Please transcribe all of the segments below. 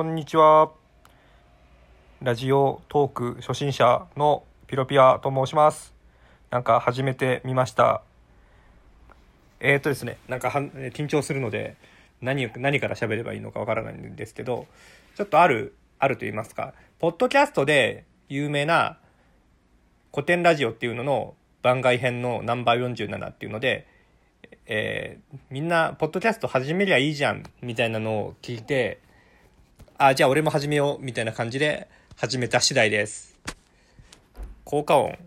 こんにちは。ラジオトーク初心者のピロピアと申します。なんか始めてみました。えー、とですね、なんか緊張するので、何を、何から喋ればいいのかわからないんですけど、ちょっとある、あると言いますか、ポッドキャストで有名な古典ラジオっていうのの番外編のナンバー47っていうので、えーみんな、ポッドキャスト始めりゃいいじゃん、みたいなのを聞いて、あ、じゃあ俺も始めよう、みたいな感じで始めた次第です。効果音。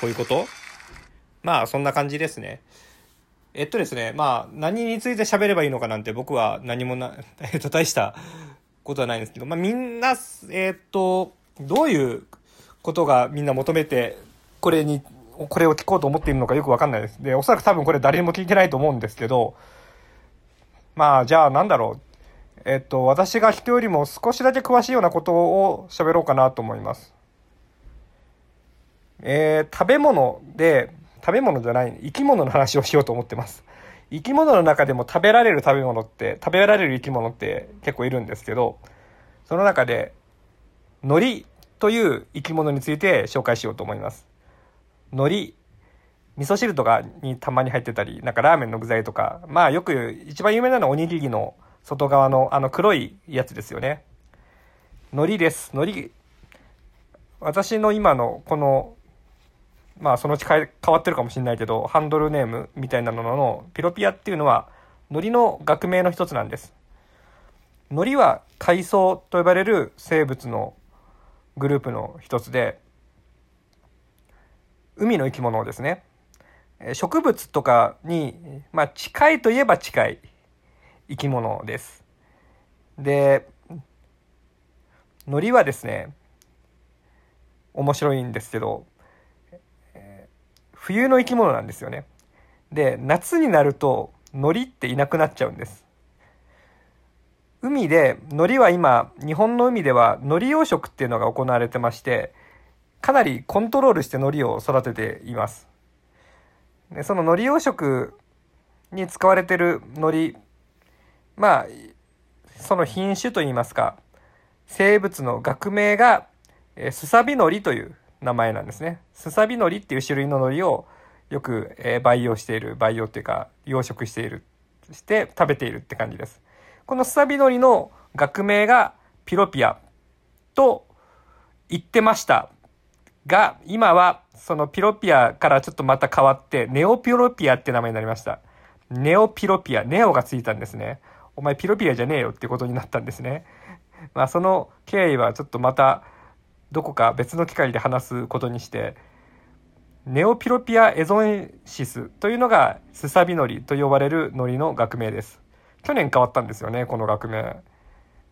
こういうこと？まあ、そんな感じですね。えっとですね、まあ、何について喋ればいいのかなんて僕は何もな、えっと、大したことはないんですけど、まあ、みんな、えっと、どういうことがみんな求めて、これに、これを聞こうと思っているのかよくわかんないです。で、おそらく多分これ誰にも聞いてないと思うんですけど、まあ、じゃあなんだろう。えっと、私が人よりも少しだけ詳しいようなことを喋ろうかなと思います。えー、食べ物で、食べ物じゃない、生き物の話をしようと思ってます。生き物の中でも食べられる食べ物って、食べられる生き物って結構いるんですけど、その中で、海苔という生き物について紹介しようと思います。海苔、味噌汁とかにたまに入ってたり、なんかラーメンの具材とか、まあよく一番有名なのはおにぎりの外側のあの黒いやつですよね。海苔です。海苔、私の今のこの、まあそのうち変わってるかもしれないけど、ハンドルネームみたいなののピロピアっていうのは海苔の学名の一つなんです。海苔は海藻と呼ばれる生物のグループの一つで、海の生き物ですね。え植物とかに、まあ、近いといえば近い生き物です。で、海苔はですね、面白いんですけど、えー冬の生き物なんですよね。で、夏になると海苔っていなくなっちゃうんです。海で、海苔は今、日本の海では海苔養殖っていうのが行われてまして、かなりコントロールして海苔を育てています。でその海苔養殖に使われてる海苔、まあ、その品種といいますか、生物の学名が、えースサビノリという名前なんですね。スサビノリっていう種類の海苔をよく、えー培養している、培養っていうか、養殖している、して食べているって感じです。このスサビノリの学名がピロピアと言ってました。が、今はそのピロピアからちょっとまた変わって、ネオピロピアって名前になりました。ネオピロピア、ネオがついたんですね。お前ピロピアじゃねえよってことになったんですね。まあその経緯はちょっとまたどこか別の機会で話すことにして、ネオピロピアエゾンシスというのがスサビノリと呼ばれるノリの学名です。去年変わったんですよね、この学名。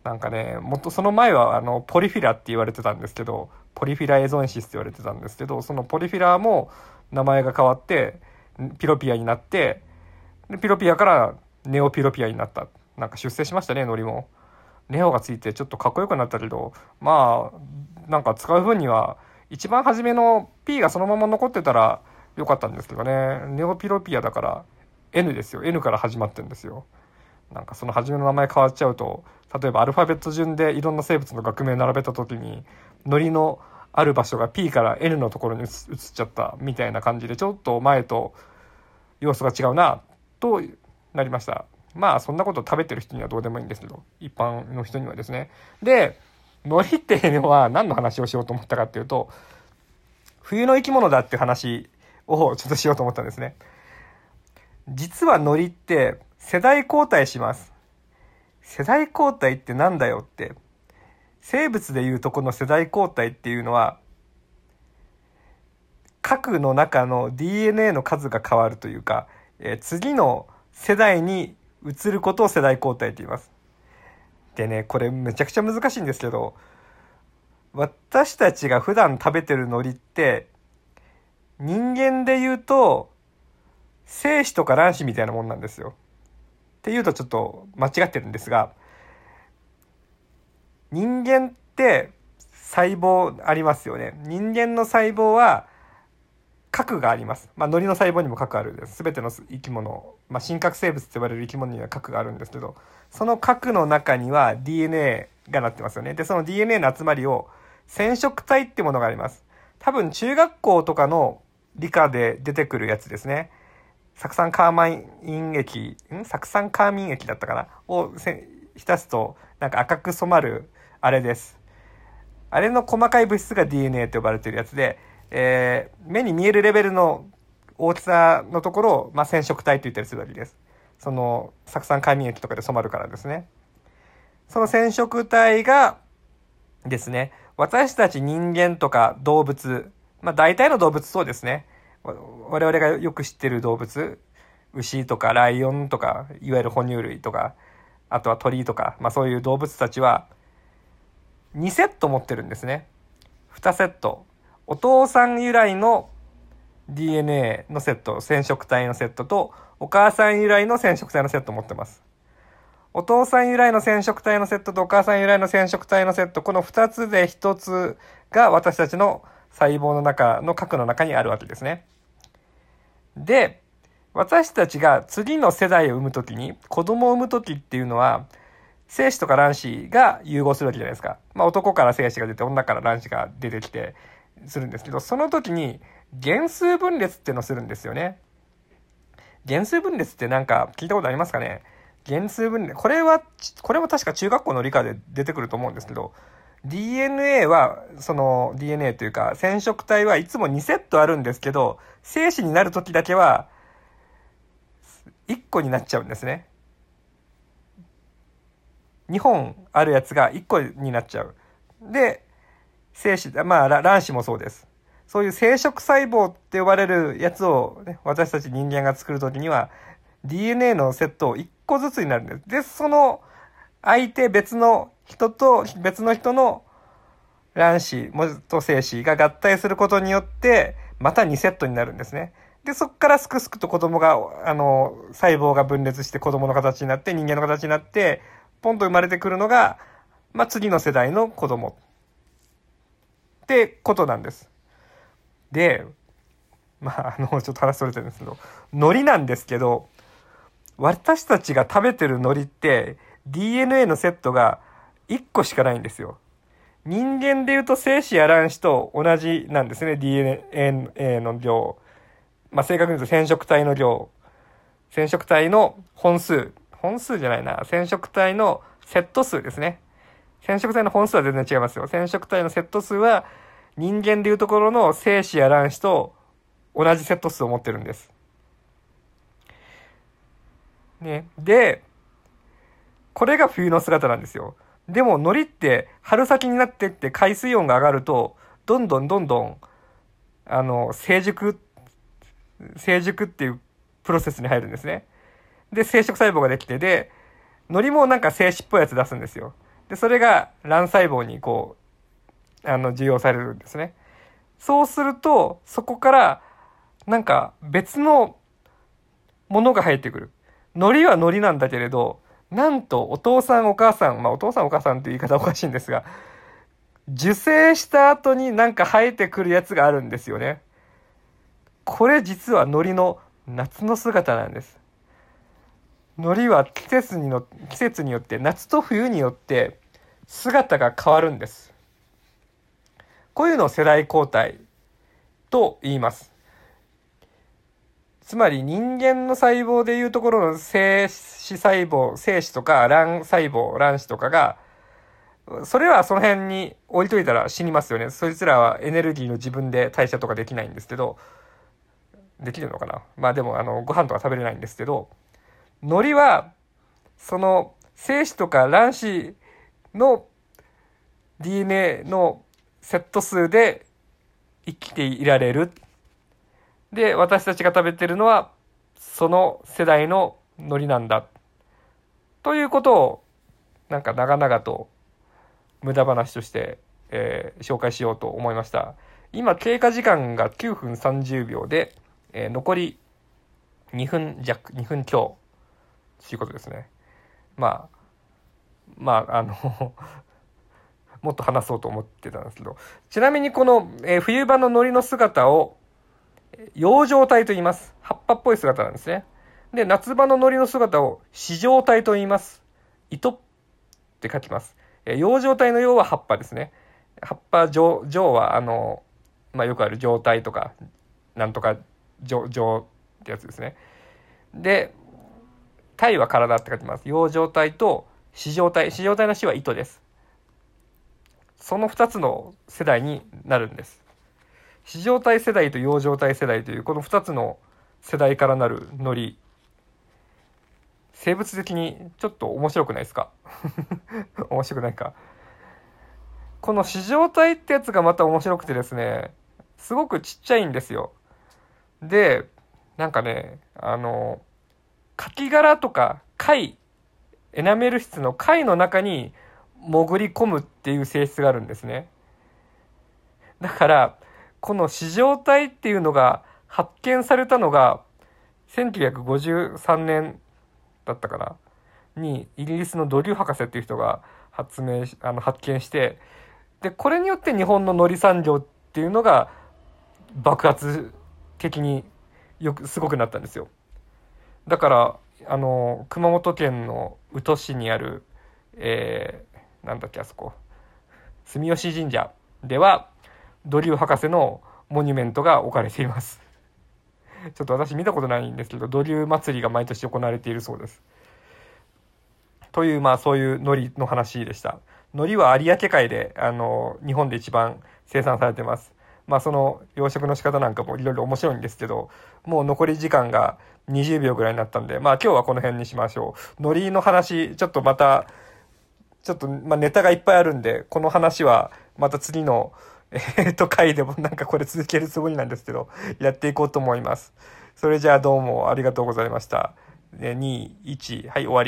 なんかね、もっとその前はあのポリフィラって言われてたんですけど、ポリフィラエゾンシスって言われてたんですけど、そのポリフィラも名前が変わって、ピロピアになって、でピロピアからネオピロピアになった。なんか出世しましたね、ノリも。ネオがついてちょっとかっこよくなったけど、まあ、なんか使う分には、一番初めの P がそのまま残ってたらよかったんですけどね。ネオピロピアだから N ですよ。N から始まってんですよ。なんかその初めの名前変わっちゃうと、例えばアルファベット順でいろんな生物の学名並べた時に、ノリのある場所が P から N のところに移っちゃったみたいな感じで、ちょっと前と様子が違うな、となりました。まあそんなこと食べてる人にはどうでもいいんですけど、一般の人にはですね。で、ノリっていうのは何の話をしようと思ったかっていうと、冬の生き物だって話をちょっとしようと思ったんですね。実はノリって世代交代します。世代交代ってなんだよって。生物でいうとこの世代交代っていうのは、核の中の DNA の数が変わるというか、えー次の世代に移ることを世代交代と言います。でね、これめちゃくちゃ難しいんですけど、私たちが普段食べてる海苔って、人間で言うと、精子とか卵子みたいなもんなんですよ。っていうとちょっと間違ってるんですが、人間って細胞ありますよね。人間の細胞は核があります。まあ、海苔の細胞にも核あるんです。全ての生き物、まあ、真核生物と呼ばれる生き物には核があるんですけど、その核の中には DNA がなってますよね。で、その DNA の集まりを染色体ってものがあります。多分中学校とかの理科で出てくるやつですね。酢酸カーマイン液、ん？酢酸カーミン液だったかな？を浸すとなんか赤く染まるあれです。あれの細かい物質が DNA と呼ばれてるやつで、えー、目に見えるレベルの大きさのところを、まあ、染色体と言ったりするわけです。その、酢酸カーミン液とかで染まるからですね。その染色体がですね、私たち人間とか動物、まあ大体の動物そうですね。我々がよく知ってる動物、牛とかライオンとか、いわゆる哺乳類とか、あとは鳥とか、まあそういう動物たちは、2セット持ってるんですね。2セット。お父さん由来の DNA のセット、染色体のセットと、お母さん由来の染色体のセット持ってます。お父さん由来の染色体のセットとお母さん由来の染色体のセット、この2つで1つが私たちの細胞の中の核の中にあるわけですね。で、私たちが次の世代を産むときに、子供を産むときっていうのは、精子とか卵子が融合するわけじゃないですか。まあ男から精子が出て女から卵子が出てきてするんですけど、その時に原数分裂っていうのをするんですよね。原数分裂ってなんか聞いたことありますかね？原数分裂。これは、これも確か中学校の理科で出てくると思うんですけど、DNA は、その DNA というか染色体はいつも2セットあるんですけど、精子になる時だけは1個になっちゃうんですね。2本あるやつが1個になっちゃう。で、精子、まあ卵子もそうです。そういう生殖細胞って呼ばれるやつを、ね、私たち人間が作るときには DNA のセットを1個ずつになるんです。で、その相手別の人と別の人の卵子と精子が合体することによって、また2セットになるんですね。で、そこからすくすくと子供が、あの、細胞が分裂して子供の形になって、人間の形になって、ポンと生まれてくるのが、まあ、次の世代の子供。ってことなんです。で、まあ、あの、ちょっと話それてるんですけど、海苔なんですけど、私たちが食べてる海苔って、DNA のセットが1個しかないんですよ。人間で言うと精子や卵子と同じなんですね、DNA の量。まあ、正確に言うと染色体の量。染色体の本数。本数じゃないな。染色体のセット数ですね。染色体の本数は全然違いますよ。染色体のセット数は人間でいうところの精子や卵子と同じセット数を持ってるんです。ね。で、これが冬の姿なんですよ。でも、海苔って春先になってって海水温が上がると、どんどんどんどん、あの、成熟、成熟っていうプロセスに入るんですね。で、生殖細胞ができて、で、海苔もなんか精子っぽいやつ出すんですよ。で、それが卵細胞にこう、あの、受容されるんですね。そうすると、そこから、なんか別のものが入ってくる。海苔は海苔なんだけれど、なんとお父さんお母さん、まあお父さんお母さんって言い方おかしいんですが、受精した後になんか生えてくるやつがあるんですよね。これ実は海苔の夏の姿なんです。海苔は季節にの季節によって夏と冬によって姿が変わるんです。こういうのを世代交代と言います。つまり人間の細胞でいうところの精子細胞、精子とか卵細胞、卵子とかが、それはその辺に置いといたら死にますよね。そいつらはエネルギーの自分で代謝とかできないんですけど、できるのかなまあでも、あの、ご飯とか食べれないんですけど、海苔は、その精子とか卵子の DNA のセット数で生きていられる。で、私たちが食べてるのは、その世代の海苔なんだ。ということを、なんか長々と無駄話として、えー、紹介しようと思いました。今、経過時間が9分30秒で、えー、残り2分弱、2分強いうことですね。まあ、まあ、あの もっと話そうと思ってたんですけど、ちなみにこの、えー、冬場の海苔の姿を、葉状体と言います。葉っぱっぽい姿なんですね。で、夏場の海苔の姿を糸状体と言います。糸って書きます。葉状体の葉は葉っぱですね。葉っぱ状、状は、あの、まあ、よくある状態とか、なんとか状、状ってやつですね。で、体は体って書きます。葉状体と糸状体。糸状体の死は糸です。その2つの世代になるんです。糸状体世代と葉状体世代というこの2つの世代からなるノリ生物的にちょっと面白くないですか？面白くないかこの糸状体ってやつがまた面白くてですねすごくちっちゃいんですよでなんかねあのカキ殻とか貝エナメル質の貝の中に潜り込むっていう性質があるんですね。だからこの糸状体っていうのが発見されたのが1953年だったかな？にイギリスのドリュー博士っていう人が発明あの発見してでこれによって日本の海苔産業っていうのが爆発的によくすごくなったんですよ。だからあの熊本県の宇土市にある、えー、なんだっけあそこ住吉神社ではドリュー博士のモニュメントが置かれています。ちょっと私見たことないんですけど、ドリュー祭りが毎年行われているそうです。という、まあそういう海苔の話でした。海苔は有明海で、あの、日本で一番生産されてます。まあその養殖の仕方なんかもいろいろ面白いんですけど、もう残り時間が20秒ぐらいになったんで、まあ今日はこの辺にしましょう。海苔の話、ちょっとまた、ちょっと、まあネタがいっぱいあるんで、この話はまた次のえっと、回でもなんかこれ続けるつもりなんですけど、やっていこうと思います。それじゃあどうもありがとうございました。2、1、はい、終わり。